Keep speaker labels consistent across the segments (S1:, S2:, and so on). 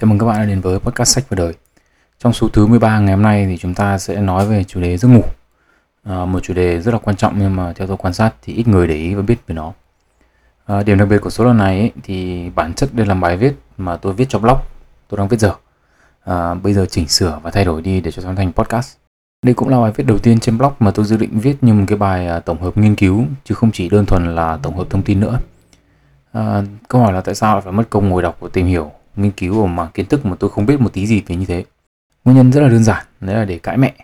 S1: Chào mừng các bạn đã đến với podcast sách và đời. Trong số thứ 13 ngày hôm nay thì chúng ta sẽ nói về chủ đề giấc ngủ. À, một chủ đề rất là quan trọng nhưng mà theo tôi quan sát thì ít người để ý và biết về nó. À, điểm đặc biệt của số lần này ấy, thì bản chất đây là bài viết mà tôi viết cho blog, tôi đang viết giờ. À, bây giờ chỉnh sửa và thay đổi đi để cho nó thành podcast. Đây cũng là bài viết đầu tiên trên blog mà tôi dự định viết như một cái bài à, tổng hợp nghiên cứu chứ không chỉ đơn thuần là tổng hợp thông tin nữa. À, câu hỏi là tại sao lại phải mất công ngồi đọc và tìm hiểu nghiên cứu mà kiến thức mà tôi không biết một tí gì về như thế. Nguyên nhân rất là đơn giản đấy là để cãi mẹ.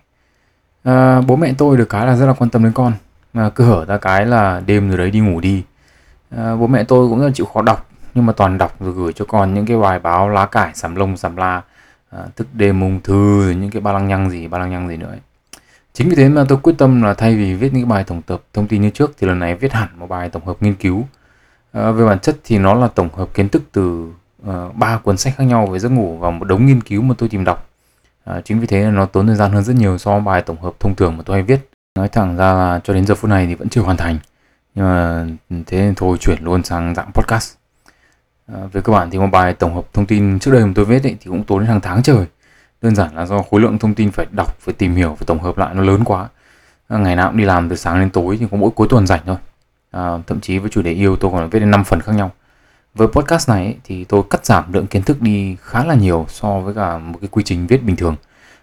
S1: À, bố mẹ tôi được cái là rất là quan tâm đến con. Mà cứ hở ra cái là đêm rồi đấy đi ngủ đi. À, bố mẹ tôi cũng rất là chịu khó đọc nhưng mà toàn đọc rồi gửi cho con những cái bài báo lá cải sầm lông sầm la à, thức đêm ung thư rồi những cái ba lăng nhăng gì ba lăng nhăng gì nữa ấy. chính vì thế mà tôi quyết tâm là thay vì viết những bài tổng tập thông tin như trước thì lần này viết hẳn một bài tổng hợp nghiên cứu. À, về bản chất thì nó là tổng hợp kiến thức từ Ờ, ba uh, cuốn sách khác nhau về giấc ngủ và một đống nghiên cứu mà tôi tìm đọc. Uh, chính vì thế nó tốn thời gian hơn rất nhiều so với bài tổng hợp thông thường mà tôi hay viết. Nói thẳng ra là cho đến giờ phút này thì vẫn chưa hoàn thành. Nhưng mà ừ, thế nên thôi chuyển luôn sang dạng podcast. Ờ, à, về cơ bản thì một bài tổng hợp thông tin trước đây mà tôi viết ấy, thì cũng tốn đến hàng tháng trời. Đơn giản là do khối lượng thông tin phải đọc phải tìm hiểu phải tổng hợp lại nó lớn quá. À, ngày nào cũng đi làm từ sáng đến tối thì có mỗi cuối tuần rảnh thôi. À, thậm chí với chủ đề yêu tôi còn viết đến 5 phần khác nhau với podcast này ấy, thì tôi cắt giảm lượng kiến thức đi khá là nhiều so với cả một cái quy trình viết bình thường.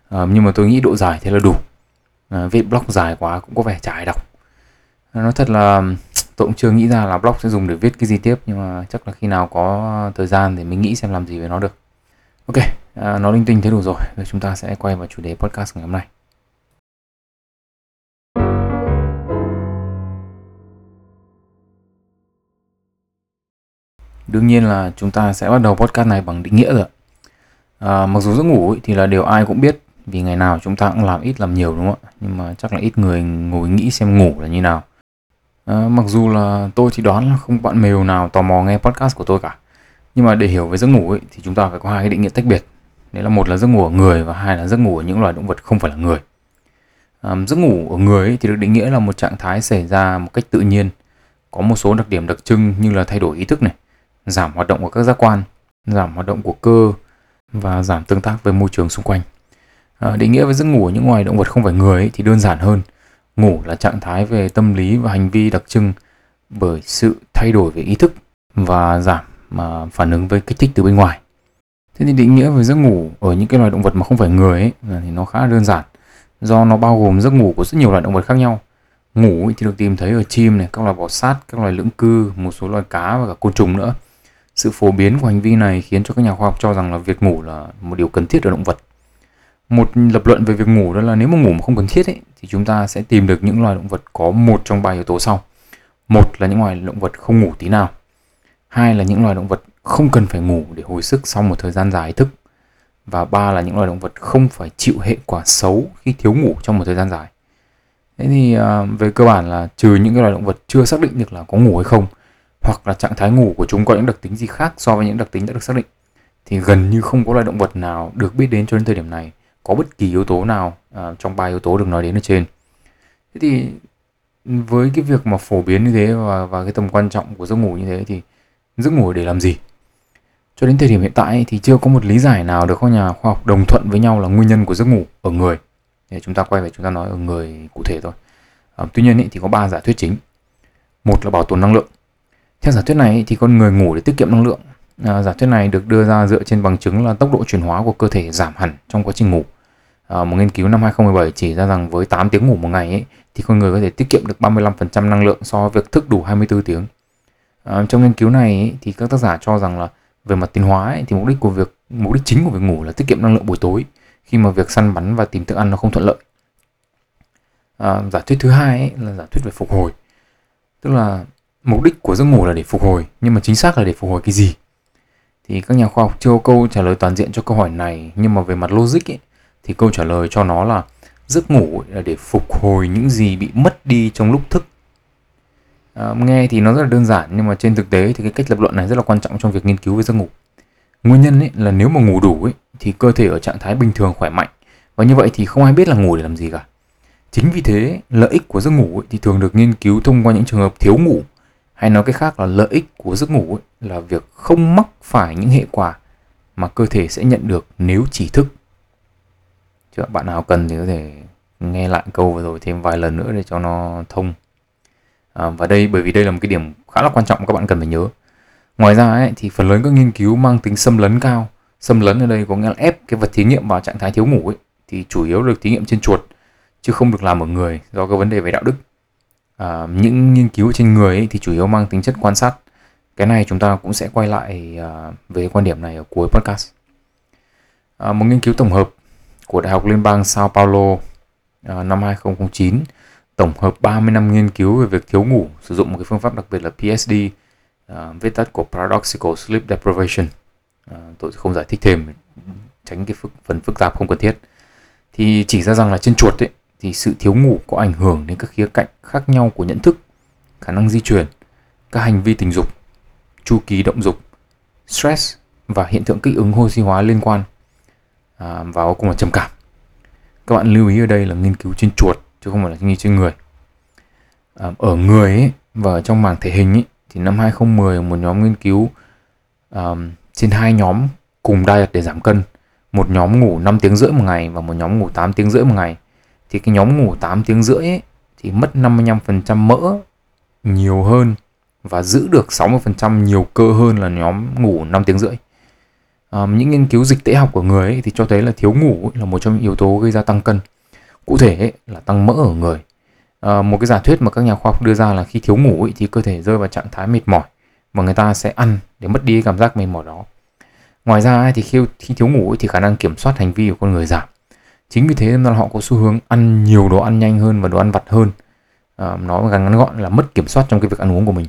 S1: À, nhưng mà tôi nghĩ độ dài thế là đủ. À, viết blog dài quá cũng có vẻ chả ai đọc. À, nói thật là tôi cũng chưa nghĩ ra là blog sẽ dùng để viết cái gì tiếp nhưng mà chắc là khi nào có thời gian thì mình nghĩ xem làm gì với nó được. Ok à, nó linh tinh thế đủ rồi. Rồi chúng ta sẽ quay vào chủ đề podcast ngày hôm nay. Đương nhiên là chúng ta sẽ bắt đầu podcast này bằng định nghĩa rồi à, mặc dù giấc ngủ thì là điều ai cũng biết vì ngày nào chúng ta cũng làm ít làm nhiều đúng không ạ? Nhưng mà chắc là ít người ngồi nghĩ xem ngủ là như nào. À, mặc dù là tôi chỉ đoán là không bạn mèo nào tò mò nghe podcast của tôi cả. Nhưng mà để hiểu về giấc ngủ ấy, thì chúng ta phải có hai cái định nghĩa tách biệt. Đấy là một là giấc ngủ ở người và hai là giấc ngủ ở những loài động vật không phải là người. À, giấc ngủ ở người ấy thì được định nghĩa là một trạng thái xảy ra một cách tự nhiên có một số đặc điểm đặc trưng như là thay đổi ý thức này giảm hoạt động của các giác quan, giảm hoạt động của cơ và giảm tương tác với môi trường xung quanh. À, định nghĩa với giấc ngủ ở những loài động vật không phải người ấy thì đơn giản hơn. Ngủ là trạng thái về tâm lý và hành vi đặc trưng bởi sự thay đổi về ý thức và giảm mà phản ứng với kích thích từ bên ngoài. Thế thì định nghĩa về giấc ngủ ở những cái loài động vật mà không phải người ấy thì nó khá là đơn giản do nó bao gồm giấc ngủ của rất nhiều loài động vật khác nhau. Ngủ thì được tìm thấy ở chim này, các loài bò sát, các loài lưỡng cư, một số loài cá và cả côn trùng nữa. Sự phổ biến của hành vi này khiến cho các nhà khoa học cho rằng là việc ngủ là một điều cần thiết ở động vật. Một lập luận về việc ngủ đó là nếu mà ngủ mà không cần thiết ấy, thì chúng ta sẽ tìm được những loài động vật có một trong ba yếu tố sau. Một là những loài động vật không ngủ tí nào. Hai là những loài động vật không cần phải ngủ để hồi sức sau một thời gian dài thức. Và ba là những loài động vật không phải chịu hệ quả xấu khi thiếu ngủ trong một thời gian dài. Thế thì à, về cơ bản là trừ những cái loài động vật chưa xác định được là có ngủ hay không hoặc là trạng thái ngủ của chúng có những đặc tính gì khác so với những đặc tính đã được xác định thì gần như không có loài động vật nào được biết đến cho đến thời điểm này có bất kỳ yếu tố nào uh, trong ba yếu tố được nói đến ở trên. Thế thì với cái việc mà phổ biến như thế và và cái tầm quan trọng của giấc ngủ như thế thì giấc ngủ để làm gì? Cho đến thời điểm hiện tại thì chưa có một lý giải nào được các nhà khoa học đồng thuận với nhau là nguyên nhân của giấc ngủ ở người. Để chúng ta quay về chúng ta nói ở người cụ thể thôi. À, tuy nhiên ý, thì có ba giả thuyết chính. Một là bảo tồn năng lượng theo giả thuyết này thì con người ngủ để tiết kiệm năng lượng. À, giả thuyết này được đưa ra dựa trên bằng chứng là tốc độ chuyển hóa của cơ thể giảm hẳn trong quá trình ngủ. À, một nghiên cứu năm 2017 chỉ ra rằng với 8 tiếng ngủ một ngày ấy, thì con người có thể tiết kiệm được 35% năng lượng so với việc thức đủ 24 tiếng. À, trong nghiên cứu này ấy, thì các tác giả cho rằng là về mặt tiến hóa ấy, thì mục đích của việc mục đích chính của việc ngủ là tiết kiệm năng lượng buổi tối khi mà việc săn bắn và tìm thức ăn nó không thuận lợi. À, giả thuyết thứ hai ấy, là giả thuyết về phục hồi. Tức là mục đích của giấc ngủ là để phục hồi nhưng mà chính xác là để phục hồi cái gì? Thì các nhà khoa học chưa có câu trả lời toàn diện cho câu hỏi này nhưng mà về mặt logic ấy, thì câu trả lời cho nó là giấc ngủ là để phục hồi những gì bị mất đi trong lúc thức. À, nghe thì nó rất là đơn giản nhưng mà trên thực tế thì cái cách lập luận này rất là quan trọng trong việc nghiên cứu về giấc ngủ. Nguyên nhân ấy là nếu mà ngủ đủ ấy thì cơ thể ở trạng thái bình thường khỏe mạnh. Và như vậy thì không ai biết là ngủ để làm gì cả. Chính vì thế lợi ích của giấc ngủ ấy thì thường được nghiên cứu thông qua những trường hợp thiếu ngủ hay nói cách khác là lợi ích của giấc ngủ ấy, là việc không mắc phải những hệ quả mà cơ thể sẽ nhận được nếu chỉ thức. Chứ bạn nào cần thì có thể nghe lại câu vừa rồi thêm vài lần nữa để cho nó thông. À, và đây bởi vì đây là một cái điểm khá là quan trọng các bạn cần phải nhớ. Ngoài ra ấy, thì phần lớn các nghiên cứu mang tính xâm lấn cao. Xâm lấn ở đây có nghĩa là ép cái vật thí nghiệm vào trạng thái thiếu ngủ ấy, thì chủ yếu được thí nghiệm trên chuột chứ không được làm ở người do cái vấn đề về đạo đức à, những nghiên cứu trên người ấy, thì chủ yếu mang tính chất quan sát. Cái này chúng ta cũng sẽ quay lại ờ, à, về quan điểm này ở cuối podcast. À, một nghiên cứu tổng hợp của Đại học Liên bang Sao Paulo à, năm 2009 tổng hợp 30 năm nghiên cứu về việc thiếu ngủ sử dụng một cái phương pháp đặc biệt là PSD à, viết tắt của Paradoxical Sleep Deprivation. À, tôi không giải thích thêm tránh cái phức, phần phức tạp không cần thiết. Thì chỉ ra rằng là trên chuột ấy thì sự thiếu ngủ có ảnh hưởng đến các khía cạnh khác nhau của nhận thức khả năng di chuyển các hành vi tình dục chu kỳ động dục stress và hiện tượng kích ứng oxy hóa liên quan. À, và cuối cùng là trầm cảm. Các bạn lưu ý ở đây là nghiên cứu trên chuột chứ không phải là nghiên cứu trên người. À, ở người ấy, và trong mảng thể hình ấy, thì năm 2010 một nhóm nghiên cứu um, trên hai nhóm cùng diet để giảm cân. Một nhóm ngủ 5 tiếng rưỡi một ngày và một nhóm ngủ 8 tiếng rưỡi một ngày thì cái nhóm ngủ 8 tiếng rưỡi ấy, thì mất 55% mỡ nhiều hơn và giữ được 60% nhiều cơ hơn là nhóm ngủ 5 tiếng rưỡi. À, những nghiên cứu dịch tễ học của người ấy thì cho thấy là thiếu ngủ là một trong những yếu tố gây ra tăng cân. Cụ thể ấy là tăng mỡ ở người. À, một cái giả thuyết mà các nhà khoa học đưa ra là khi thiếu ngủ ấy thì cơ thể rơi vào trạng thái mệt mỏi và người ta sẽ ăn để mất đi cảm giác mệt mỏi đó. Ngoài ra thì khi, khi thiếu ngủ ấy thì khả năng kiểm soát hành vi của con người giảm. Chính vì thế nên là họ có xu hướng ăn nhiều đồ ăn nhanh hơn và đồ ăn vặt hơn. À, nó ngắn gọn là mất kiểm soát trong cái việc ăn uống của mình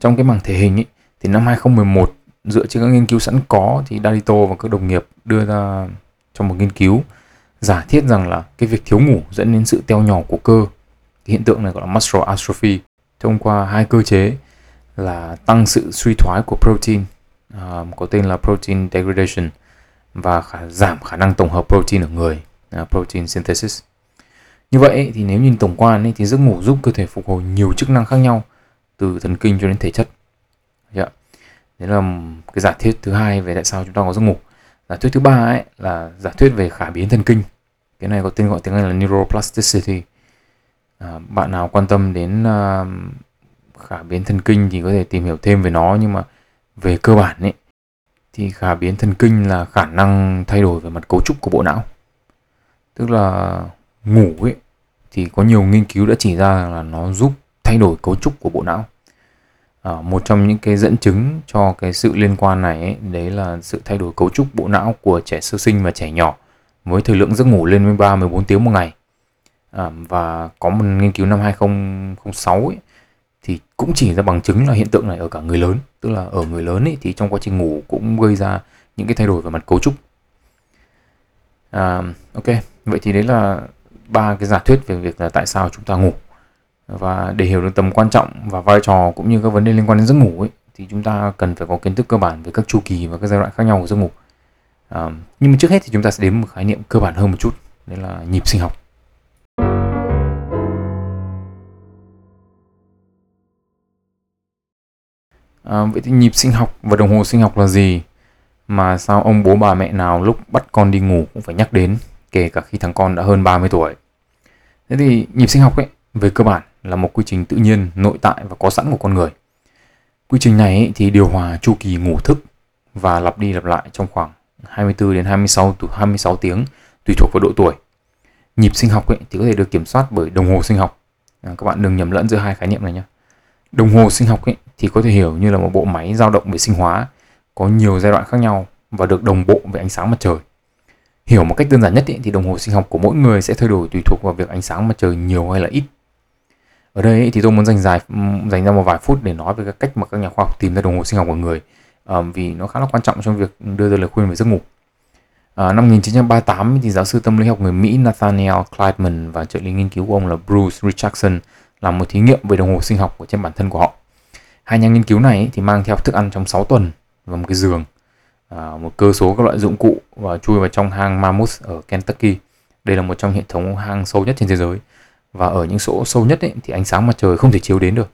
S1: trong cái mảng thể hình ấy, thì năm 2011 dựa trên các nghiên cứu sẵn có thì Dalito và các đồng nghiệp đưa ra trong một nghiên cứu giả thiết rằng là cái việc thiếu ngủ dẫn đến sự teo nhỏ của cơ cái hiện tượng này gọi là muscle atrophy thông qua hai cơ chế là tăng sự suy thoái của protein uh, có tên là protein degradation và khả, giảm khả năng tổng hợp protein ở người uh, protein synthesis. Như vậy thì nếu nhìn tổng quan ấy, thì giấc ngủ giúp cơ thể phục hồi nhiều chức năng khác nhau từ thần kinh cho đến thể chất. Yeah. đấy là cái giả thuyết thứ hai về tại sao chúng ta có giấc ngủ. Giả thuyết thứ ba ấy là giả thuyết về khả biến thần kinh. Cái này có tên gọi tiếng Anh là neuroplasticity. À, bạn nào quan tâm đến uh, khả biến thần kinh thì có thể tìm hiểu thêm về nó nhưng mà về cơ bản ấy thì khả biến thần kinh là khả năng thay đổi về mặt cấu trúc của bộ não. Tức là ngủ ấy thì có nhiều nghiên cứu đã chỉ ra là nó giúp thay đổi cấu trúc của bộ não. À, một trong những cái dẫn chứng cho cái sự liên quan này ấy, đấy là sự thay đổi cấu trúc bộ não của trẻ sơ sinh và trẻ nhỏ với thời lượng giấc ngủ lên 13 14 tiếng một ngày. À, và có một nghiên cứu năm 2006 ấy, thì cũng chỉ ra bằng chứng là hiện tượng này ở cả người lớn. Tức là ở người lớn ấy, thì trong quá trình ngủ cũng gây ra những cái thay đổi về mặt cấu trúc. À, ok. Vậy thì đấy là ba cái giả thuyết về việc là tại sao chúng ta ngủ. Và để hiểu được tầm quan trọng và vai trò cũng như các vấn đề liên quan đến giấc ngủ ấy thì chúng ta cần phải có kiến thức cơ bản về các chu kỳ và các giai đoạn khác nhau của giấc ngủ. À, nhưng mà trước hết thì chúng ta sẽ đến một khái niệm cơ bản hơn một chút đấy là nhịp sinh học. À, vậy thì nhịp sinh học và đồng hồ sinh học là gì mà sao ông bố bà mẹ nào lúc bắt con đi ngủ cũng phải nhắc đến kể cả khi thằng con đã hơn 30 tuổi thế thì nhịp sinh học ấy về cơ bản là một quy trình tự nhiên, nội tại và có sẵn của con người. Quy trình này thì điều hòa chu kỳ ngủ thức và lặp đi lặp lại trong khoảng 24 đến 26 từ 26 tiếng tùy thuộc vào độ tuổi. Nhịp sinh học ấy thì có thể được kiểm soát bởi đồng hồ sinh học. À, các bạn đừng nhầm lẫn giữa hai khái niệm này nhé. Đồng hồ sinh học ấy thì có thể hiểu như là một bộ máy dao động về sinh hóa, có nhiều giai đoạn khác nhau và được đồng bộ với ánh sáng mặt trời. Hiểu một cách đơn giản nhất ý, thì đồng hồ sinh học của mỗi người sẽ thay đổi tùy thuộc vào việc ánh sáng mặt trời nhiều hay là ít. Ở đây thì tôi muốn dành dài dành ra một vài phút để nói về các cách mà các nhà khoa học tìm ra đồng hồ sinh học của người um, vì nó khá là quan trọng trong việc đưa ra lời khuyên về giấc ngủ. À, năm 1938 thì giáo sư tâm lý học người Mỹ Nathaniel Kleitman và trợ lý nghiên cứu của ông là Bruce Richardson làm một thí nghiệm về đồng hồ sinh học của trên bản thân của họ hai nhà nghiên cứu này thì mang theo thức ăn trong 6 tuần và một cái giường à, một cơ số các loại dụng cụ và chui vào trong hang Mammoth ở Kentucky. Đây là một trong hệ thống hang sâu nhất trên thế giới và ở những chỗ sâu nhất ấy, thì ánh sáng mặt trời không thể chiếu đến được.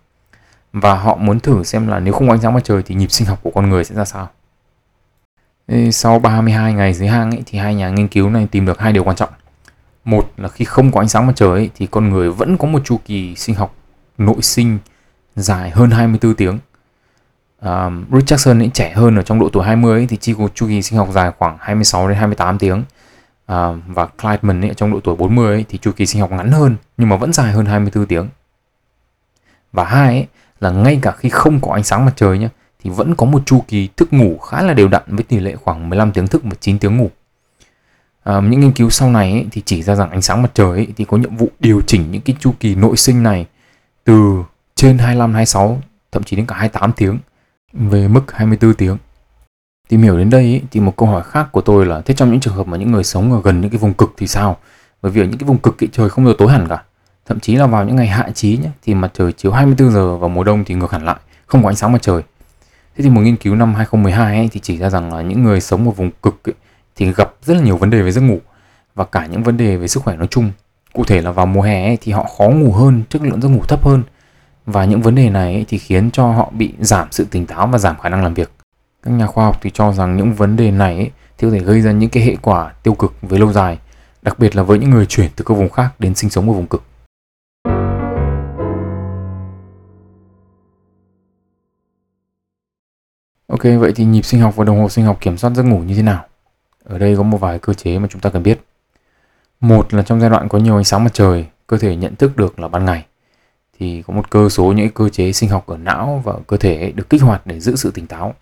S1: Và họ muốn thử xem là nếu không có ánh sáng mặt trời thì nhịp sinh học của con người sẽ ra sao. Sau 32 ngày dưới hang ấy, thì hai nhà nghiên cứu này tìm được hai điều quan trọng. Một là khi không có ánh sáng mặt trời ấy, thì con người vẫn có một chu kỳ sinh học nội sinh dài hơn 24 tiếng. Um, Richardson ấy trẻ hơn ở trong độ tuổi 20 ấy, thì chi chu kỳ sinh học dài khoảng 26 đến 28 tiếng. Uh, và Clydeman ấy, trong độ tuổi 40 ấy, thì chu kỳ sinh học ngắn hơn nhưng mà vẫn dài hơn 24 tiếng. Và hai ấy, là ngay cả khi không có ánh sáng mặt trời nhé thì vẫn có một chu kỳ thức ngủ khá là đều đặn với tỷ lệ khoảng 15 tiếng thức và 9 tiếng ngủ. À, những nghiên cứu sau này ấy, thì chỉ ra rằng ánh sáng mặt trời ấy, thì có nhiệm vụ điều chỉnh những cái chu kỳ nội sinh này từ trên 25, 26 thậm chí đến cả 28 tiếng về mức 24 tiếng. Tìm hiểu đến đây ý, thì một câu hỏi khác của tôi là thế trong những trường hợp mà những người sống ở gần những cái vùng cực thì sao? Bởi vì ở những cái vùng cực ý, trời không bao giờ tối hẳn cả. Thậm chí là vào những ngày hạ chí nhé, thì mặt trời chiếu 24 giờ vào mùa đông thì ngược hẳn lại, không có ánh sáng mặt trời. Thế thì một nghiên cứu năm 2012 ấy, thì chỉ ra rằng là những người sống ở vùng cực ấy, thì gặp rất là nhiều vấn đề về giấc ngủ và cả những vấn đề về sức khỏe nói chung. Cụ thể là vào mùa hè ấy, thì họ khó ngủ hơn, chất lượng giấc ngủ thấp hơn và những vấn đề này thì khiến cho họ bị giảm sự tỉnh táo và giảm khả năng làm việc. Các nhà khoa học thì cho rằng những vấn đề này thì có thể gây ra những cái hệ quả tiêu cực với lâu dài, đặc biệt là với những người chuyển từ các vùng khác đến sinh sống ở vùng cực. Ok, vậy thì nhịp sinh học và đồng hồ sinh học kiểm soát giấc ngủ như thế nào? Ở đây có một vài cơ chế mà chúng ta cần biết. Một là trong giai đoạn có nhiều ánh sáng mặt trời, cơ thể nhận thức được là ban ngày. Thì có một cơ số những cơ chế sinh học ở não và ở cơ thể được kích hoạt để giữ sự tỉnh táo.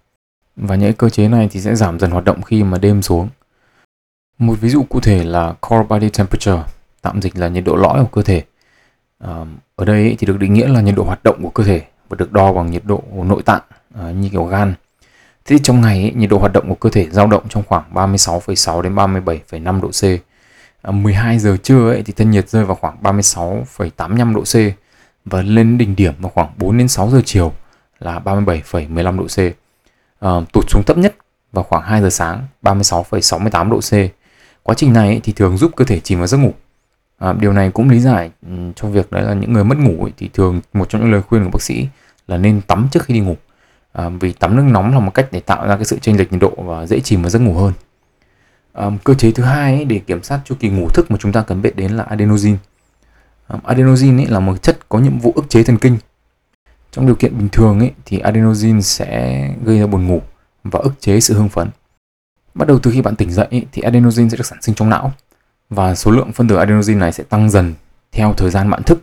S1: Và những cơ chế này thì sẽ giảm dần hoạt động khi mà đêm xuống. Một ví dụ cụ thể là core body temperature, tạm dịch là nhiệt độ lõi của cơ thể. À, ở đây thì được định nghĩa là nhiệt độ hoạt động của cơ thể và được đo bằng nhiệt độ nội tạng à, như kiểu gan Thế thì trong ngày ấy, nhiệt độ hoạt động của cơ thể dao động trong khoảng 36,6 đến 37,5 độ C. Ờ, à, 12 giờ trưa ấy, thì thân nhiệt rơi vào khoảng 36,85 độ C và lên đỉnh điểm vào khoảng 4 đến 6 giờ chiều là 37,15 độ C. À, tụt xuống thấp nhất vào khoảng 2 giờ sáng 36,68 độ C. Quá trình này thì thường giúp cơ thể chìm vào giấc ngủ. À, điều này cũng lý giải ừ, cho việc đấy là những người mất ngủ ấy, thì thường một trong những lời khuyên của bác sĩ là nên tắm trước khi đi ngủ à, vì tắm nước nóng là một cách để tạo ra cái sự chênh lệch nhiệt độ và dễ chìm vào giấc ngủ hơn à, cơ chế thứ hai ấy, để kiểm soát chu kỳ ngủ thức mà chúng ta cần biết đến là adenosine Ờ, adenosine ấy là một chất có nhiệm vụ ức chế thần kinh. Trong điều kiện bình thường ấy, thì adenosine sẽ gây ra buồn ngủ và ức chế sự hưng phấn. Bắt đầu từ khi bạn tỉnh dậy ấy, thì adenosine sẽ được sản sinh trong não và số lượng phân tử adenosine này sẽ tăng dần theo thời gian bạn thức.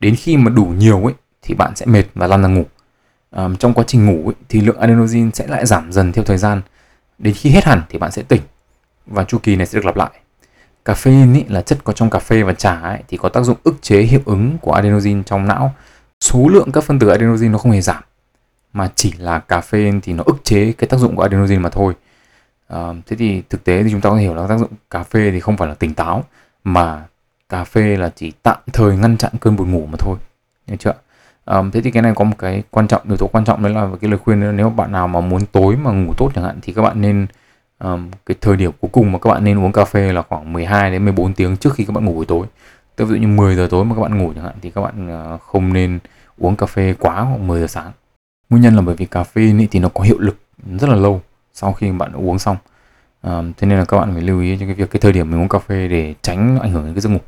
S1: Đến khi mà đủ nhiều ấy thì bạn sẽ mệt và lăn ra ngủ. À, trong quá trình ngủ ấy, thì lượng adenosine sẽ lại giảm dần theo thời gian. Đến khi hết hẳn thì bạn sẽ tỉnh và chu kỳ này sẽ được lặp lại caffeine ý, là chất có trong cà phê và trà ấy, thì có tác dụng ức chế hiệu ứng của adenosine trong não. Số lượng các phân tử adenosine nó không hề giảm mà chỉ là cà phê thì nó ức chế cái tác dụng của adenosine mà thôi. À, thế thì thực tế thì chúng ta có thể hiểu là tác dụng cà phê thì không phải là tỉnh táo mà cà phê là chỉ tạm thời ngăn chặn cơn buồn ngủ mà thôi. Hiểu chưa? Um, thế thì cái này có một cái quan trọng yếu tố quan trọng đấy là cái lời khuyên là nếu bạn nào mà muốn tối mà ngủ tốt chẳng hạn thì các bạn nên um, cái thời điểm cuối cùng mà các bạn nên uống cà phê là khoảng 12 đến 14 tiếng trước khi các bạn ngủ buổi tối. Ví dụ như 10 giờ tối mà các bạn ngủ chẳng hạn thì các bạn uh, không nên uống cà phê quá khoảng 10 giờ sáng. Nguyên nhân là bởi vì cà phê thì nó có hiệu lực rất là lâu sau khi bạn uống xong. Um, thế nên là các bạn phải lưu ý cho cái việc cái thời điểm mình uống cà phê để tránh ảnh hưởng đến cái giấc ngủ.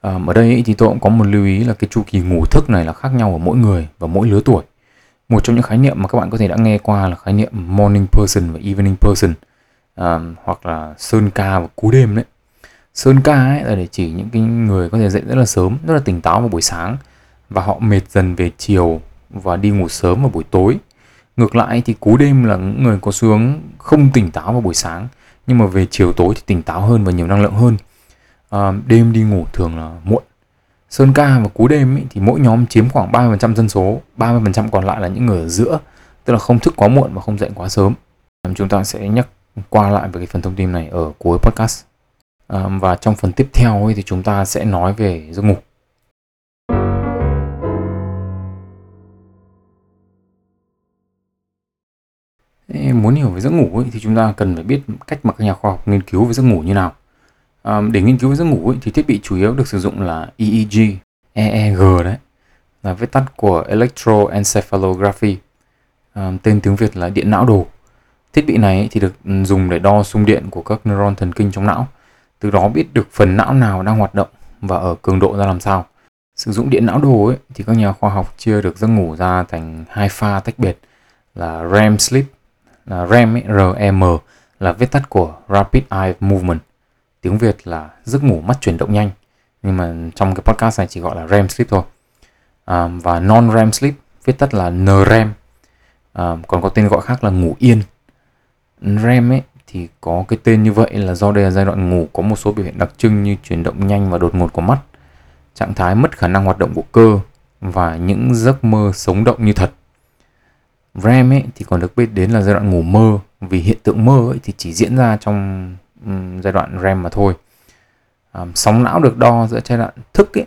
S1: À, ở đây thì tôi cũng có một lưu ý là cái chu kỳ ngủ thức này là khác nhau ở mỗi người và mỗi lứa tuổi. Một trong những khái niệm mà các bạn có thể đã nghe qua là khái niệm morning person và evening person à, hoặc là sơn ca và cú đêm đấy. Sơn ca ấy là để chỉ những cái người có thể dậy rất là sớm, rất là tỉnh táo vào buổi sáng và họ mệt dần về chiều và đi ngủ sớm vào buổi tối. Ngược lại thì cú đêm là những người có xu hướng không tỉnh táo vào buổi sáng nhưng mà về chiều tối thì tỉnh táo hơn và nhiều năng lượng hơn uh, đêm đi ngủ thường là muộn Sơn ca và cú đêm ý, thì mỗi nhóm chiếm khoảng 30% dân số 30% còn lại là những người ở giữa. Tức là không thức quá muộn và không dậy quá sớm. Chúng ta sẽ nhắc qua lại về cái phần thông tin này ở cuối podcast. À, và trong phần tiếp theo ý, thì chúng ta sẽ nói về giấc ngủ. Muốn hiểu về giấc ngủ ý, thì chúng ta cần phải biết cách mà các nhà khoa học nghiên cứu về giấc ngủ như nào. Um, để nghiên cứu giấc ngủ ấy, thì thiết bị chủ yếu được sử dụng là EEG, EEG đấy, là viết tắt của Electroencephalography, um, tên tiếng Việt là điện não đồ. Thiết bị này thì được dùng để đo xung điện của các neuron thần kinh trong não, từ đó biết được phần não nào đang hoạt động và ở cường độ ra làm sao. Sử dụng điện não đồ ấy, thì các nhà khoa học chia được giấc ngủ ra thành hai pha tách biệt là REM sleep, là REM ấy, REM là viết tắt của Rapid Eye Movement. Tiếng Việt là giấc ngủ mắt chuyển động nhanh. Nhưng mà trong cái podcast này chỉ gọi là REM sleep thôi. À, và non-REM sleep viết tắt là NREM. À, còn có tên gọi khác là ngủ yên. REM ấy thì có cái tên như vậy là do đây là giai đoạn ngủ có một số biểu hiện đặc trưng như chuyển động nhanh và đột ngột của mắt, trạng thái mất khả năng hoạt động của cơ và những giấc mơ sống động như thật. REM ấy thì còn được biết đến là giai đoạn ngủ mơ vì hiện tượng mơ ấy thì chỉ diễn ra trong um, giai đoạn REM mà thôi. Um, sóng não được đo giữa giai đoạn thức ấy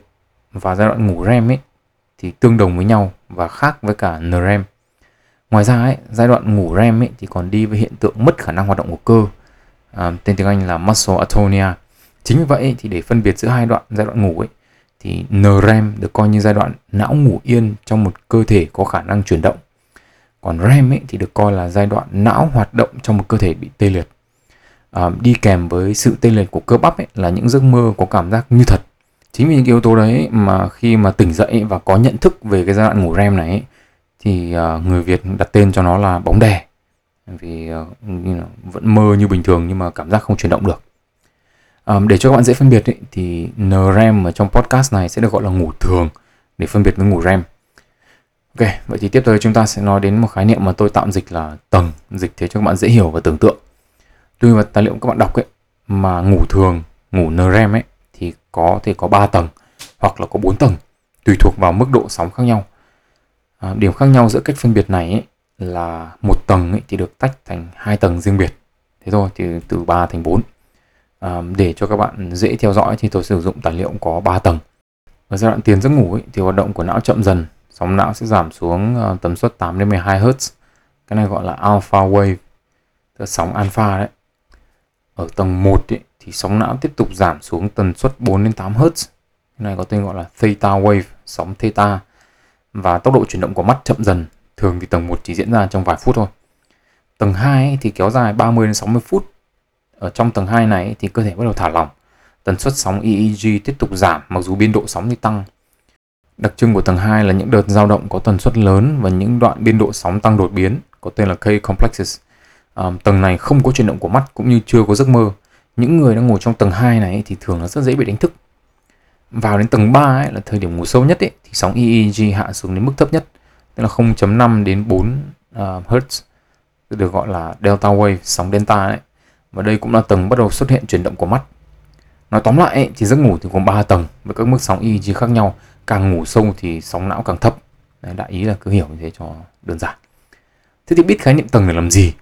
S1: và giai đoạn ngủ REM ấy thì tương đồng với nhau và khác với cả NREM. Ngoài ra ấy, giai đoạn ngủ REM ấy thì còn đi với hiện tượng mất khả năng hoạt động của cơ. um, tên tiếng Anh là muscle atonia. Chính vì vậy thì để phân biệt giữa hai đoạn giai đoạn ngủ ấy thì NREM được coi như giai đoạn não ngủ yên trong một cơ thể có khả năng chuyển động. Còn REM ấy thì được coi là giai đoạn não hoạt động trong một cơ thể bị tê liệt. À, đi kèm với sự tê liệt của cơ bắp ấy là những giấc mơ có cảm giác như thật. Chính vì những yếu tố đấy mà khi mà tỉnh dậy và có nhận thức về cái giai đoạn ngủ REM này ấy, thì uh, người Việt đặt tên cho nó là bóng đè vì uh, you know, vẫn mơ như bình thường nhưng mà cảm giác không chuyển động được um, để cho các bạn dễ phân biệt ấy, thì NREM ở trong podcast này sẽ được gọi là ngủ thường để phân biệt với ngủ REM Ok, vậy thì tiếp tới chúng ta sẽ nói đến một khái niệm mà tôi tạm dịch là tầng, dịch thế cho các bạn dễ hiểu và tưởng tượng tùy vào tài liệu các bạn đọc ấy, mà ngủ thường, ngủ NREM ấy thì có thể có 3 tầng hoặc là có 4 tầng, tùy thuộc vào mức độ sóng khác nhau. À, điểm khác nhau giữa cách phân biệt này ấy, là một tầng ấy thì được tách thành hai tầng riêng biệt. Thế thôi, thì từ 3 thành 4. À, để cho các bạn dễ theo dõi thì tôi sử dụng tài liệu có 3 tầng. Ở giai đoạn tiền giấc ngủ ấy, thì hoạt động của não chậm dần, sóng não sẽ giảm xuống à, tần suất 8 đến 12 Hz. Cái này gọi là alpha wave, tức là sóng alpha đấy. Ở tầng 1 ấy, thì sóng não tiếp tục giảm xuống tần suất 4 đến 8 Hz. Cái này có tên gọi là theta wave, sóng theta và tốc độ chuyển động của mắt chậm dần. Thường thì tầng 1 chỉ diễn ra trong vài phút thôi. Tầng 2 ấy, thì kéo dài 30 đến 60 phút. Ở trong tầng 2 này thì cơ thể bắt đầu thả lỏng. Tần suất sóng EEG tiếp tục giảm mặc dù biên độ sóng thì tăng. Đặc trưng của tầng 2 là những đợt dao động có tần suất lớn và những đoạn biên độ sóng tăng đột biến, có tên là K-complexes. Ờ, tầng này không có chuyển động của mắt cũng như chưa có giấc mơ. Những người đang ngồi trong tầng 2 này thì thường là rất dễ bị đánh thức. Vào đến tầng 3 ấy, là thời điểm ngủ sâu nhất ấy, thì sóng EEG hạ xuống đến mức thấp nhất tức là 0.5 đến 4 uh, Hz được gọi là delta wave sóng delta ấy và đây cũng là tầng bắt đầu xuất hiện chuyển động của mắt. Nói tóm lại ấy, thì giấc ngủ thì gồm 3 tầng với các mức sóng EEG khác nhau. Càng ngủ sâu thì sóng não càng thấp. Đấy, đại ý là cứ hiểu như thế cho đơn giản. Thế thì biết khái niệm tầng để làm gì?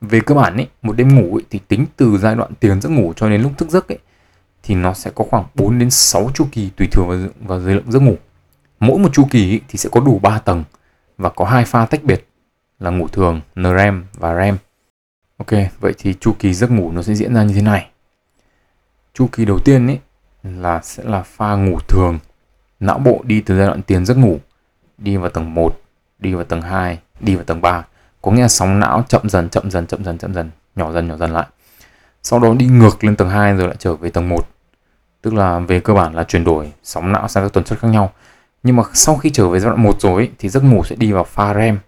S1: Về cơ bản ấy một đêm ngủ ấy, thì tính từ giai đoạn tiền giấc ngủ cho đến lúc thức giấc ấy thì nó sẽ có khoảng 4 đến 6 chu kỳ tùy thuộc vào, vào dưới lượng giấc ngủ. Mỗi một chu kỳ thì sẽ có đủ 3 tầng và có hai pha tách biệt là ngủ thường, NREM và REM. Ok, vậy thì chu kỳ giấc ngủ nó sẽ diễn ra như thế này. Chu kỳ đầu tiên ấy là sẽ là pha ngủ thường. Não bộ đi từ giai đoạn tiền giấc ngủ, đi vào tầng 1, đi vào tầng 2, đi vào tầng 3. Có nghĩa là sóng não chậm dần, chậm dần, chậm dần, chậm dần, nhỏ dần, nhỏ dần lại. Sau đó đi ngược lên tầng 2 rồi lại trở về tầng 1 tức là về cơ bản là chuyển đổi sóng não sang các tần suất khác nhau. Nhưng mà sau khi trở về giai đoạn 1 rồi ấy, thì giấc ngủ sẽ đi vào pha REM.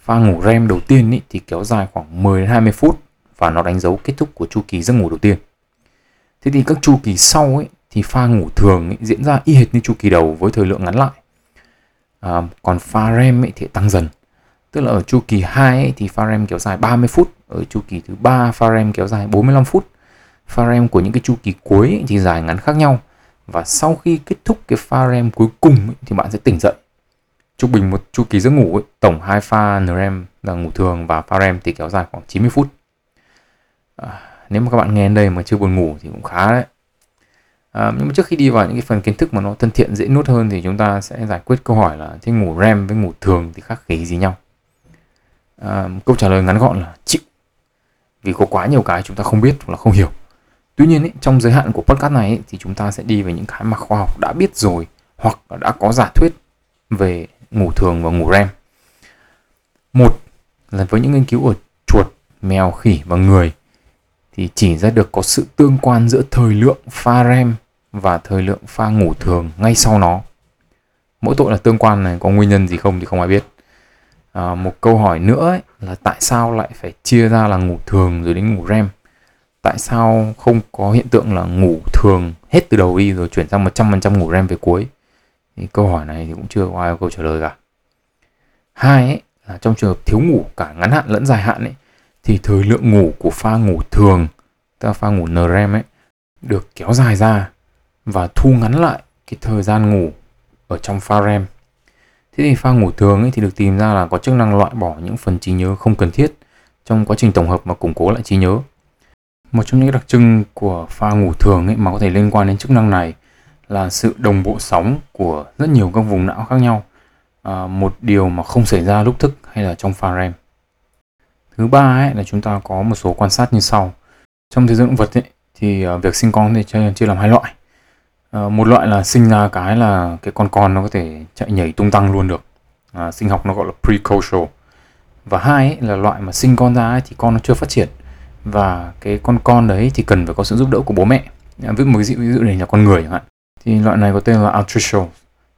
S1: Pha ngủ REM đầu tiên ấy, thì kéo dài khoảng 10 đến 20 phút và nó đánh dấu kết thúc của chu kỳ giấc ngủ đầu tiên. Thế thì các chu kỳ sau ấy, thì pha ngủ thường ấy, diễn ra y hệt như chu kỳ đầu với thời lượng ngắn lại. À, còn pha REM ấy thì tăng dần tức là ở chu kỳ 2 ấy, thì pha REM kéo dài 30 phút. Ở chu kỳ thứ ba pha REM kéo dài 45 phút. Pha REM của những cái chu kỳ cuối ấy, thì dài ngắn khác nhau. Và sau khi kết thúc cái pha REM cuối cùng ấy, thì bạn sẽ tỉnh dậy. Trung bình một chu kỳ giấc ngủ ấy, tổng hai pha NREM là ngủ thường và pha REM thì kéo dài khoảng 90 phút. À, nếu mà các bạn nghe đến đây mà chưa buồn ngủ thì cũng khá đấy. À, nhưng mà trước khi đi vào những cái phần kiến thức mà nó thân thiện dễ nuốt hơn thì chúng ta sẽ giải quyết câu hỏi là thế ngủ REM với ngủ thường thì khác gì gì nhau? À, câu trả lời ngắn gọn là chịu vì có quá nhiều cái chúng ta không biết hoặc là không hiểu tuy nhiên ý, trong giới hạn của podcast này ý, thì chúng ta sẽ đi về những cái mà khoa học đã biết rồi hoặc đã có giả thuyết về ngủ thường và ngủ REM một là với những nghiên cứu ở chuột mèo, khỉ và người thì chỉ ra được có sự tương quan giữa thời lượng pha REM và thời lượng pha ngủ thường ngay sau nó. Mỗi tội là tương quan này có nguyên nhân gì không thì không ai biết. À, một câu hỏi nữa ấy, là tại sao lại phải chia ra là ngủ thường rồi đến ngủ REM? Tại sao không có hiện tượng là ngủ thường hết từ đầu đi rồi chuyển sang 100% ngủ REM về cuối? Thì câu hỏi này thì cũng chưa có ai có câu trả lời cả. Hai ấy, là trong trường hợp thiếu ngủ cả ngắn hạn lẫn dài hạn ấy thì thời lượng ngủ của pha ngủ thường, tức là pha ngủ NREM ấy được kéo dài ra và thu ngắn lại cái thời gian ngủ ở trong pha REM. Thế thì pha ngủ thường ấy thì được tìm ra là có chức năng loại bỏ những phần trí nhớ không cần thiết trong quá trình tổng hợp và củng cố lại trí nhớ. Một trong những đặc trưng của pha ngủ thường ấy mà có thể liên quan đến chức năng này là sự đồng bộ sóng của rất nhiều các vùng não khác nhau. À, một điều mà không xảy ra lúc thức hay là trong pha REM. Thứ ba ấy là chúng ta có một số quan sát như sau. Trong thế giới động vật ấy, thì à, việc sinh con thì chia làm hai loại. Ờ, một loại là sinh ra cái là cái con con nó có thể chạy nhảy tung tăng luôn được. à, sinh học nó gọi là precocial. Và hai ấy là loại mà sinh con ra ấy, thì con nó chưa phát triển và cái con con đấy thì cần phải có sự giúp đỡ của bố mẹ. à, ví dụ một ví dụ, ví dụ này là con người chẳng hạn. Thì loại này có tên là altricial.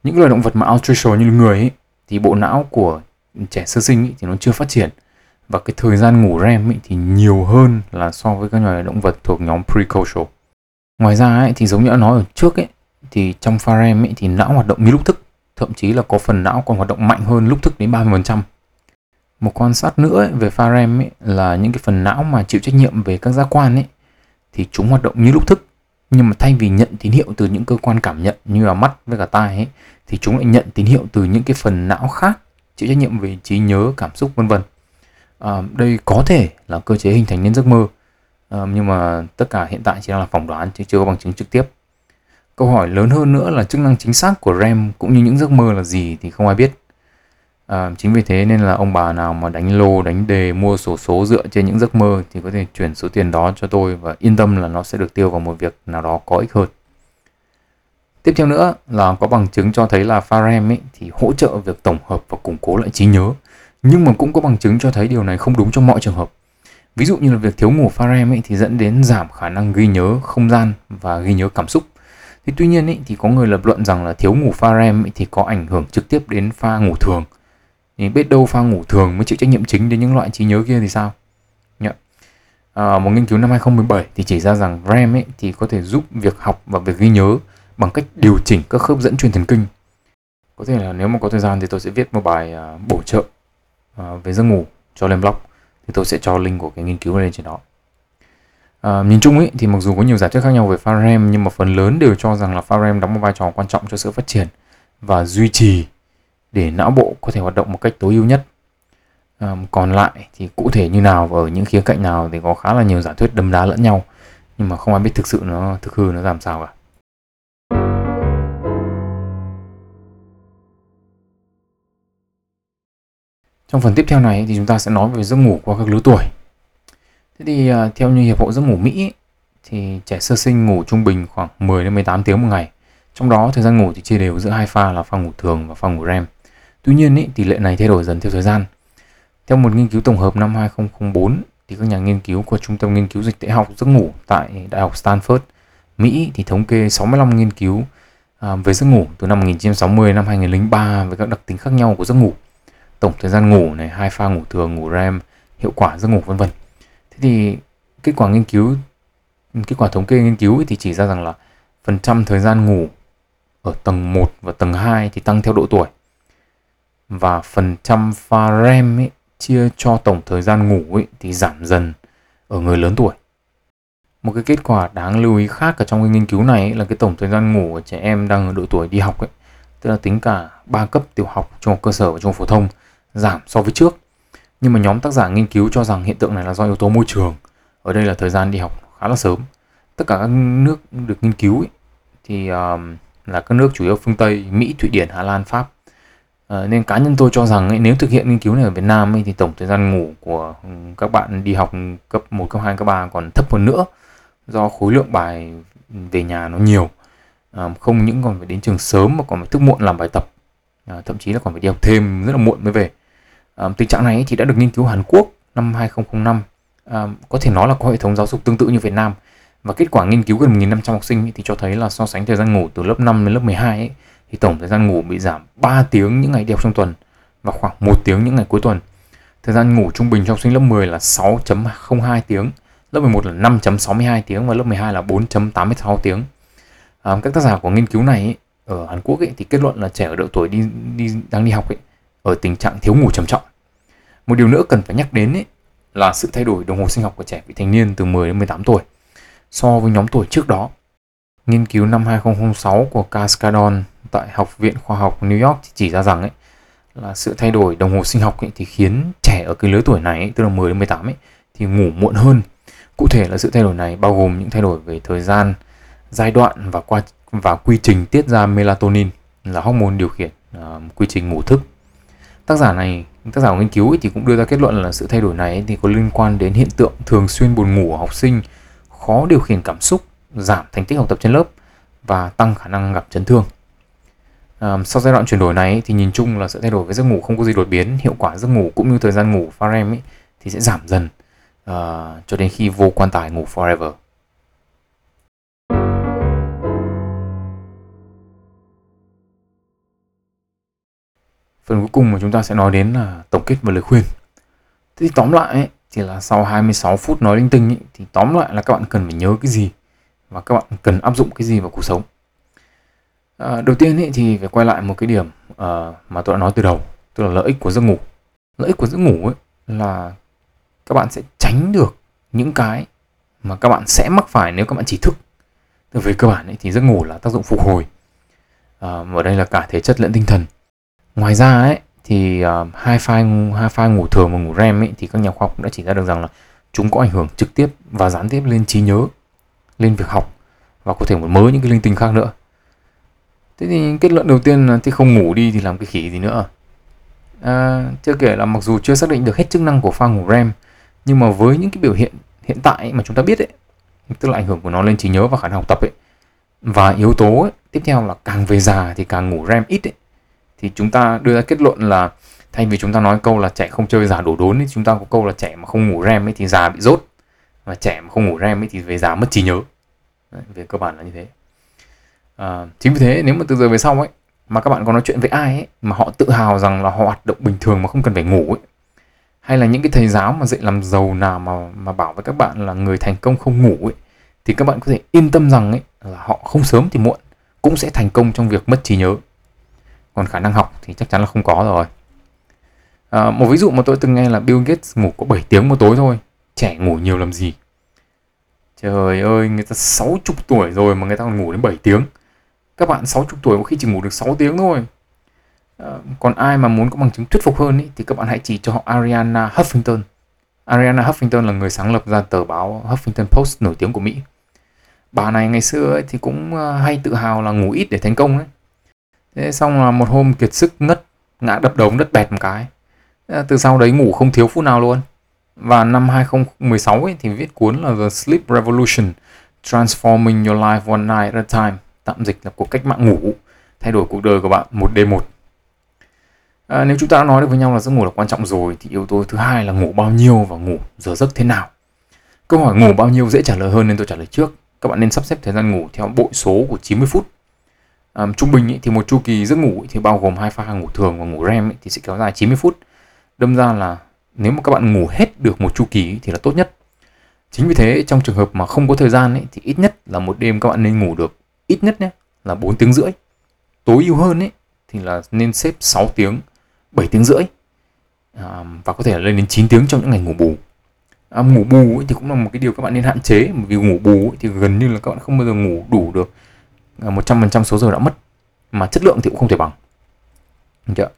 S1: Những loài động vật mà altricial như người ấy thì bộ não của trẻ sơ sinh ấy, thì nó chưa phát triển và cái thời gian ngủ REM ấy thì nhiều hơn là so với các loài động vật thuộc nhóm precocial. Ngoài ra ấy, thì giống như đã nói ở trước ấy thì trong pha REM ấy thì não hoạt động như lúc thức, thậm chí là có phần não còn hoạt động mạnh hơn lúc thức đến 30%. Một quan sát nữa ấy, về pha REM ấy là những cái phần não mà chịu trách nhiệm về các giác quan ấy thì chúng hoạt động như lúc thức nhưng mà thay vì nhận tín hiệu từ những cơ quan cảm nhận như là mắt với cả tai ấy thì chúng lại nhận tín hiệu từ những cái phần não khác chịu trách nhiệm về trí nhớ cảm xúc vân vân à, đây có thể là cơ chế hình thành nên giấc mơ um, nhưng mà tất cả hiện tại chỉ đang là phỏng đoán chứ chưa có bằng chứng trực tiếp. Câu hỏi lớn hơn nữa là chức năng chính xác của REM cũng như những giấc mơ là gì thì không ai biết. À, chính vì thế nên là ông bà nào mà đánh lô đánh đề mua sổ số dựa trên những giấc mơ thì có thể chuyển số tiền đó cho tôi và yên tâm là nó sẽ được tiêu vào một việc nào đó có ích hơn. Tiếp theo nữa là có bằng chứng cho thấy là pha REM ấy thì hỗ trợ việc tổng hợp và củng cố lại trí nhớ. Nhưng mà cũng có bằng chứng cho thấy điều này không đúng trong mọi trường hợp. Ví dụ như là việc thiếu ngủ pha REM ấy thì dẫn đến giảm khả năng ghi nhớ không gian và ghi nhớ cảm xúc. Thì tuy nhiên ấy, thì có người lập luận rằng là thiếu ngủ pha REM ấy thì có ảnh hưởng trực tiếp đến pha ngủ thường. Thì biết đâu pha ngủ thường mới chịu trách nhiệm chính đến những loại trí nhớ kia thì sao? À, một nghiên cứu năm 2017 thì chỉ ra rằng REM ấy thì có thể giúp việc học và việc ghi nhớ bằng cách điều chỉnh các khớp dẫn truyền thần kinh. Có thể là nếu mà có thời gian thì tôi sẽ viết một bài uh, bổ trợ uh, về giấc ngủ cho lên blog thì tôi sẽ cho link của cái nghiên cứu lên trên đó. À, nhìn chung ấy thì mặc dù có nhiều giả thuyết khác nhau về pha REM nhưng mà phần lớn đều cho rằng là pha REM đóng một vai trò quan trọng cho sự phát triển và duy trì để não bộ có thể hoạt động một cách tối ưu nhất. À, còn lại thì cụ thể như nào và ở những khía cạnh nào thì có khá là nhiều giả thuyết đâm đá lẫn nhau nhưng mà không ai biết thực sự nó thực hư nó làm sao cả. Trong phần tiếp theo này thì chúng ta sẽ nói về giấc ngủ qua các lứa tuổi. Thế thì à, theo như Hiệp hội giấc ngủ Mỹ thì trẻ sơ sinh ngủ trung bình khoảng 10 đến 18 tiếng một ngày. Trong đó thời gian ngủ thì chia đều giữa hai pha là pha ngủ thường và pha ngủ REM. Tuy nhiên ý, tỷ lệ này thay đổi dần theo thời gian. Theo một nghiên cứu tổng hợp năm 2004 thì các nhà nghiên cứu của Trung tâm Nghiên cứu Dịch tễ học giấc ngủ tại Đại học Stanford, Mỹ thì thống kê 65 nghiên cứu à, về giấc ngủ từ năm 1960 năm 2003 với các đặc tính khác nhau của giấc ngủ tổng thời gian ngủ này hai pha ngủ thường ngủ REM hiệu quả giấc ngủ vân vân. Thế thì kết quả nghiên cứu kết quả thống kê nghiên cứu thì chỉ ra rằng là phần trăm thời gian ngủ ở tầng 1 và tầng 2 thì tăng theo độ tuổi. Và phần trăm pha REM ấy, chia cho tổng thời gian ngủ ấy, thì giảm dần ở người lớn tuổi. Một cái kết quả đáng lưu ý khác ở trong cái nghiên cứu này ấy, là cái tổng thời gian ngủ của trẻ em đang ở độ tuổi đi học ấy tức là tính cả ba cấp tiểu học trung học cơ sở và trung học phổ thông giảm so với trước. Nhưng mà nhóm tác giả nghiên cứu cho rằng hiện tượng này là do yếu tố môi trường. Ở đây là thời gian đi học khá là sớm. Tất cả các nước được nghiên cứu ấy, thì uh, là các nước chủ yếu phương Tây, Mỹ, Thụy Điển, Hà Lan, Pháp. Uh, nên cá nhân tôi cho rằng ấy, nếu thực hiện nghiên cứu này ở Việt Nam ấy, thì tổng thời gian ngủ của ừ, các bạn đi học cấp 1, cấp 2, cấp 3 còn thấp hơn nữa do khối lượng bài về nhà nó nhiều. Uh, không những còn phải đến trường sớm mà còn phải thức muộn làm bài tập à, thậm chí là còn phải đi học thêm rất là muộn mới về à, tình trạng này thì đã được nghiên cứu Hàn Quốc năm 2005 à, ờ, có thể nói là có hệ thống giáo dục tương tự như Việt Nam và kết quả nghiên cứu gần 1.500 học sinh thì cho thấy là so sánh thời gian ngủ từ lớp 5 đến lớp 12 ấy, thì tổng thời gian ngủ bị giảm 3 tiếng những ngày đi học trong tuần và khoảng 1 tiếng những ngày cuối tuần. Thời gian ngủ trung bình cho học sinh lớp 10 là 6.02 tiếng, lớp 11 là 5.62 tiếng và lớp 12 là 4.86 tiếng. À, các tác giả của nghiên cứu này ấy, ở Hàn Quốc ấy, thì kết luận là trẻ ở độ tuổi đi đi đang đi học ấy, ở tình trạng thiếu ngủ trầm trọng. Một điều nữa cần phải nhắc đến ấy, là sự thay đổi đồng hồ sinh học của trẻ vị thành niên từ 10 đến 18 tuổi so với nhóm tuổi trước đó. Nghiên cứu năm 2006 của Cascadon tại Học viện Khoa học New York chỉ ra rằng ấy, là sự thay đổi đồng hồ sinh học ấy, thì khiến trẻ ở cái lứa tuổi này ấy, tức là 10 đến 18 ấy, thì ngủ muộn hơn. Cụ thể là sự thay đổi này bao gồm những thay đổi về thời gian, giai đoạn và qua và quy trình tiết ra melatonin là hormone điều khiển uh, quy trình ngủ thức. Tác giả này, tác giả của nghiên cứu ấy, thì cũng đưa ra kết luận là sự thay đổi này thì có liên quan đến hiện tượng thường xuyên buồn ngủ của học sinh, khó điều khiển cảm xúc, giảm thành tích học tập trên lớp và tăng khả năng gặp chấn thương. À, sau giai đoạn chuyển đổi này thì nhìn chung là sự thay đổi với giấc ngủ không có gì đột biến, hiệu quả giấc ngủ cũng như thời gian ngủ pha REM ấy, thì sẽ giảm dần uh, cho đến khi vô quan tài ngủ forever. Phần cuối cùng mà chúng ta sẽ nói đến là tổng kết và lời khuyên. Thế thì tóm lại ấy, thì là sau 26 phút nói linh tinh ấy, thì tóm lại là các bạn cần phải nhớ cái gì và các bạn cần áp dụng cái gì vào cuộc sống. À, đầu tiên ấy, thì phải quay lại một cái điểm uh, mà tôi đã nói từ đầu tức là lợi ích của giấc ngủ lợi ích của giấc ngủ ấy là các bạn sẽ tránh được những cái mà các bạn sẽ mắc phải nếu các bạn chỉ thức về cơ bản ấy, thì giấc ngủ là tác dụng phục hồi à, ở đây là cả thể chất lẫn tinh thần ngoài ra ấy thì uh, hai pha hai pha ngủ thường và ngủ REM ấy thì các nhà khoa học cũng đã chỉ ra được rằng là chúng có ảnh hưởng trực tiếp và gián tiếp lên trí nhớ lên việc học và có thể một mớ những cái linh tinh khác nữa. Thế thì kết luận đầu tiên là thì không ngủ đi thì làm cái khỉ gì nữa à? à, chưa kể là mặc dù chưa xác định được hết chức năng của pha ngủ REM nhưng mà với những cái biểu hiện hiện tại mà chúng ta biết ấy tức là ảnh hưởng của nó lên trí nhớ và khả năng học tập ấy và yếu tố ấy, tiếp theo là càng về già thì càng ngủ REM ít ấy thì chúng ta đưa ra kết luận là thay vì chúng ta nói câu là trẻ không chơi già đổ đốn thì chúng ta có câu là trẻ mà không ngủ REM ấy thì già bị rốt. Và trẻ mà không ngủ REM ấy thì về già mất trí nhớ. Đấy, về cơ bản là như thế. À, chính vì thế nếu mà từ giờ về sau ấy mà các bạn có nói chuyện với ai ấy mà họ tự hào rằng là họ hoạt động bình thường mà không cần phải ngủ ấy hay là những cái thầy giáo mà dạy làm giàu nào mà mà bảo với các bạn là người thành công không ngủ ấy thì các bạn có thể yên tâm rằng ấy là họ không sớm thì muộn cũng sẽ thành công trong việc mất trí nhớ còn khả năng học thì chắc chắn là không có rồi. À, một ví dụ mà tôi từng nghe là Bill Gates ngủ có 7 tiếng một tối thôi trẻ ngủ nhiều làm gì? Trời ơi người ta 60 tuổi rồi mà người ta còn ngủ đến 7 tiếng. Các bạn 60 tuổi có khi chỉ ngủ được 6 tiếng thôi. À, còn ai mà muốn có bằng chứng thuyết phục hơn ý, thì các bạn hãy chỉ cho họ Ariana Huffington. Ariana Huffington là người sáng lập ra tờ báo Huffington Post nổi tiếng của Mỹ. Bà này ngày xưa ấy, thì cũng à, hay tự hào là ngủ ít để thành công đấy thế xong là một hôm kiệt sức ngất ngã đập đầu đất bẹt một cái. Từ sau đấy ngủ không thiếu phút nào luôn. Và năm 2016 ấy, thì viết cuốn là The Sleep Revolution Transforming Your Life One Night at a Time tạm dịch là cuộc cách mạng ngủ thay đổi cuộc đời của bạn một đêm một. À, nếu chúng ta đã nói được với nhau là giấc ngủ là quan trọng rồi thì yếu tố thứ hai là ngủ bao nhiêu và ngủ giờ giấc thế nào? Câu hỏi ngủ bao nhiêu dễ trả lời hơn nên tôi trả lời trước. Các bạn nên sắp xếp thời gian ngủ theo bội số của 90 phút um, trung bình ý, thì một chu kỳ giấc ngủ ý, thì bao gồm hai pha ngủ thường và ngủ REM ý, thì sẽ kéo dài 90 phút. Đâm ra là nếu mà các bạn ngủ hết được một chu kỳ ý, thì là tốt nhất. Chính vì thế trong trường hợp mà không có thời gian ý, thì ít nhất là một đêm các bạn nên ngủ được ít nhất nhé là 4 tiếng rưỡi. Tối ưu hơn ấy thì là nên xếp 6 tiếng 7 tiếng rưỡi. À, và có thể là lên đến 9 tiếng trong những ngày ngủ bù. À, ngủ bù ấy thì cũng là một cái điều các bạn nên hạn chế vì ngủ bù ấy thì gần như là các bạn không bao giờ ngủ đủ được à, một trăm phần trăm số giờ đã mất mà chất lượng thì cũng không thể bằng. Được chưa?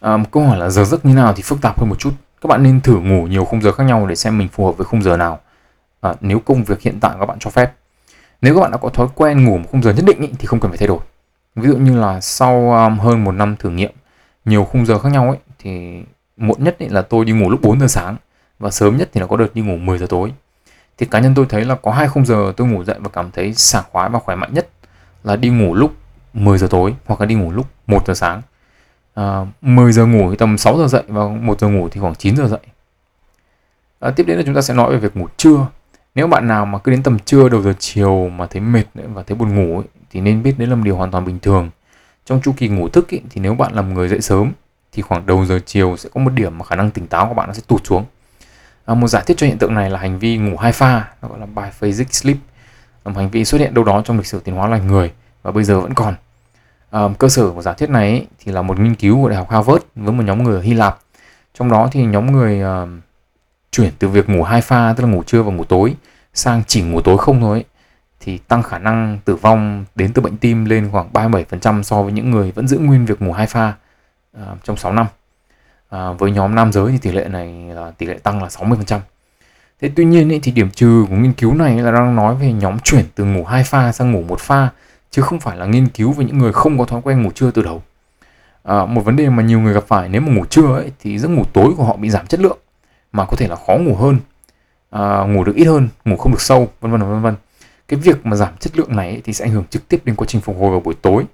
S1: À, câu hỏi là giờ giấc như nào thì phức tạp hơn một chút? Các bạn nên thử ngủ nhiều khung giờ khác nhau để xem mình phù hợp với khung giờ nào. À, nếu công việc hiện tại các bạn cho phép. Nếu các bạn đã có thói quen ngủ một khung giờ nhất định ý, thì không cần phải thay đổi. Ví dụ như là sau um, hơn một năm thử nghiệm nhiều khung giờ khác nhau ấy thì muộn nhất ý là tôi đi ngủ lúc 4 giờ sáng và sớm nhất thì là có đợt đi ngủ 10 giờ tối. Thì cá nhân tôi thấy là có hai khung giờ tôi ngủ dậy và cảm thấy sảng khoái và khỏe mạnh nhất là đi ngủ lúc 10 giờ tối hoặc là đi ngủ lúc 1 giờ sáng. À, 10 giờ ngủ thì tầm 6 giờ dậy và 1 giờ ngủ thì khoảng 9 giờ dậy. À, tiếp đến là chúng ta sẽ nói về việc ngủ trưa. Nếu bạn nào mà cứ đến tầm trưa đầu giờ chiều mà thấy mệt và thấy buồn ngủ ấy, thì nên biết đấy là một điều hoàn toàn bình thường. Trong chu kỳ ngủ thức ấy, thì nếu bạn là một người dậy sớm thì khoảng đầu giờ chiều sẽ có một điểm mà khả năng tỉnh táo của bạn nó sẽ tụt xuống. À, một giả thiết cho hiện tượng này là hành vi ngủ hai pha nó gọi là biphasic sleep một hành vi xuất hiện đâu đó trong lịch sử tiến hóa loài người và bây giờ vẫn còn um, cơ sở của giả thuyết này ấy, thì là một nghiên cứu của đại học Harvard với một nhóm người ở Hy Lạp trong đó thì nhóm người um, chuyển từ việc ngủ hai pha tức là ngủ trưa và ngủ tối sang chỉ ngủ tối không thôi ấy, thì tăng khả năng tử vong đến từ bệnh tim lên khoảng 37% so với những người vẫn giữ nguyên việc ngủ hai pha uh, trong 6 năm. Uh, với nhóm nam giới thì tỷ lệ này là tỷ lệ tăng là 60%. Thế tuy nhiên ấy, thì điểm trừ của nghiên cứu này là đang nói về nhóm chuyển từ ngủ hai pha sang ngủ một pha chứ không phải là nghiên cứu về những người không có thói quen ngủ trưa từ đầu. À, một vấn đề mà nhiều người gặp phải nếu mà ngủ trưa ấy, thì giấc ngủ tối của họ bị giảm chất lượng mà có thể là khó ngủ hơn, à, ngủ được ít hơn, ngủ không được sâu, vân vân vân vân. Cái việc mà giảm chất lượng này thì sẽ ảnh hưởng trực tiếp đến quá trình phục hồi vào buổi tối.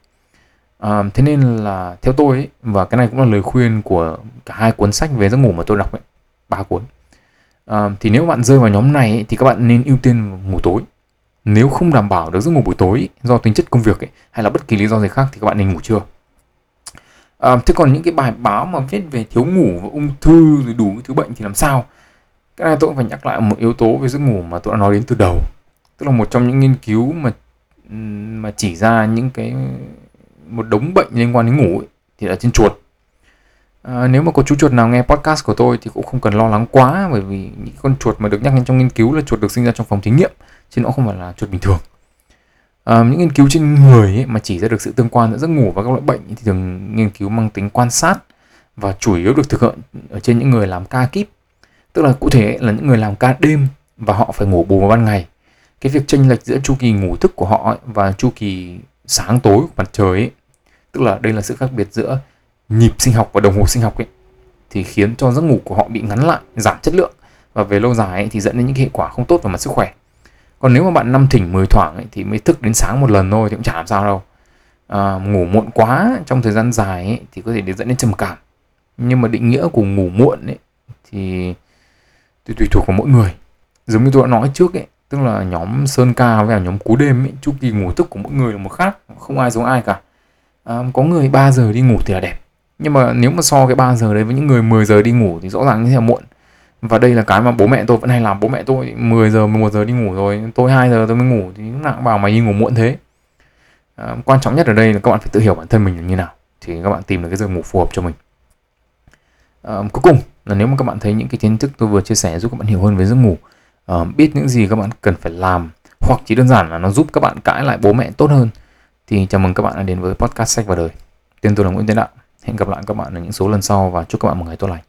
S1: À, thế nên là theo tôi ấy, và cái này cũng là lời khuyên của cả hai cuốn sách về giấc ngủ mà tôi đọc ấy, ba cuốn à, thì nếu bạn rơi vào nhóm này ấy, thì các bạn nên ưu tiên ngủ tối. Nếu không đảm bảo được giấc ngủ buổi tối do tính chất công việc ấy, hay là bất kỳ lý do gì khác thì các bạn nên ngủ trưa. À, thế còn những cái bài báo mà viết về thiếu ngủ và ung thư rồi đủ thứ bệnh thì làm sao? Cái này tôi cũng phải nhắc lại một yếu tố về giấc ngủ mà tôi đã nói đến từ đầu. Tức là một trong những nghiên cứu mà mà chỉ ra những cái một đống bệnh liên quan đến ngủ ấy, thì là trên chuột à, nếu mà có chú chuột nào nghe podcast của tôi thì cũng không cần lo lắng quá bởi vì những con chuột mà được nhắc đến trong nghiên cứu là chuột được sinh ra trong phòng thí nghiệm chứ nó không phải là chuột bình thường. À, những nghiên cứu trên người ấy, mà chỉ ra được sự tương quan giữa giấc ngủ và các loại bệnh thì thường nghiên cứu mang tính quan sát và chủ yếu được thực hiện ở trên những người làm ca kíp. Tức là cụ thể là những người làm ca đêm và họ phải ngủ bù vào ban ngày. Cái việc chênh lệch giữa chu kỳ ngủ thức của họ ấy, và chu kỳ sáng tối của mặt trời ấy, tức là đây là sự khác biệt giữa nhịp sinh học và đồng hồ sinh học ấy thì khiến cho giấc ngủ của họ bị ngắn lại giảm chất lượng. Và về lâu dài ấy, thì dẫn đến những hệ quả không tốt về mặt sức khỏe. Còn nếu mà bạn năm thỉnh 10 thoảng ấy, thì mới thức đến sáng một lần thôi thì cũng chả làm sao đâu. À, ngủ muộn quá trong thời gian dài ấy, thì có thể dẫn đến trầm cảm. Nhưng mà định nghĩa của ngủ muộn ấy thì tùy thuộc vào mỗi người. Giống như tôi đã nói trước ấy tức là nhóm sơn ca với nhóm cú đêm ấy, chu kỳ ngủ thức của mỗi người là một khác không ai giống ai cả. À, có người 3 giờ đi ngủ thì là đẹp nhưng mà nếu mà so cái 3 giờ đấy với những người 10 giờ đi ngủ thì rõ ràng như thế là muộn. Và đây là cái mà bố mẹ tôi vẫn hay làm bố mẹ tôi 10 giờ 11 giờ đi ngủ rồi tôi 2 giờ tôi mới ngủ thì lúc nào cũng bảo mày đi ngủ muộn thế. À, quan trọng nhất ở đây là các bạn phải tự hiểu bản thân mình là như nào thì các bạn tìm được cái giờ ngủ phù hợp cho mình. À, cuối cùng là nếu mà các bạn thấy những cái kiến thức tôi vừa chia sẻ giúp các bạn hiểu hơn về giấc ngủ à, biết những gì các bạn cần phải làm hoặc chỉ đơn giản là nó giúp các bạn cãi lại bố mẹ tốt hơn thì chào mừng các bạn đã đến với podcast sách và đời. Tên tôi là Nguyễn Tiến Đạo hẹn gặp lại các bạn ở những số lần sau và chúc các bạn một ngày tốt lành.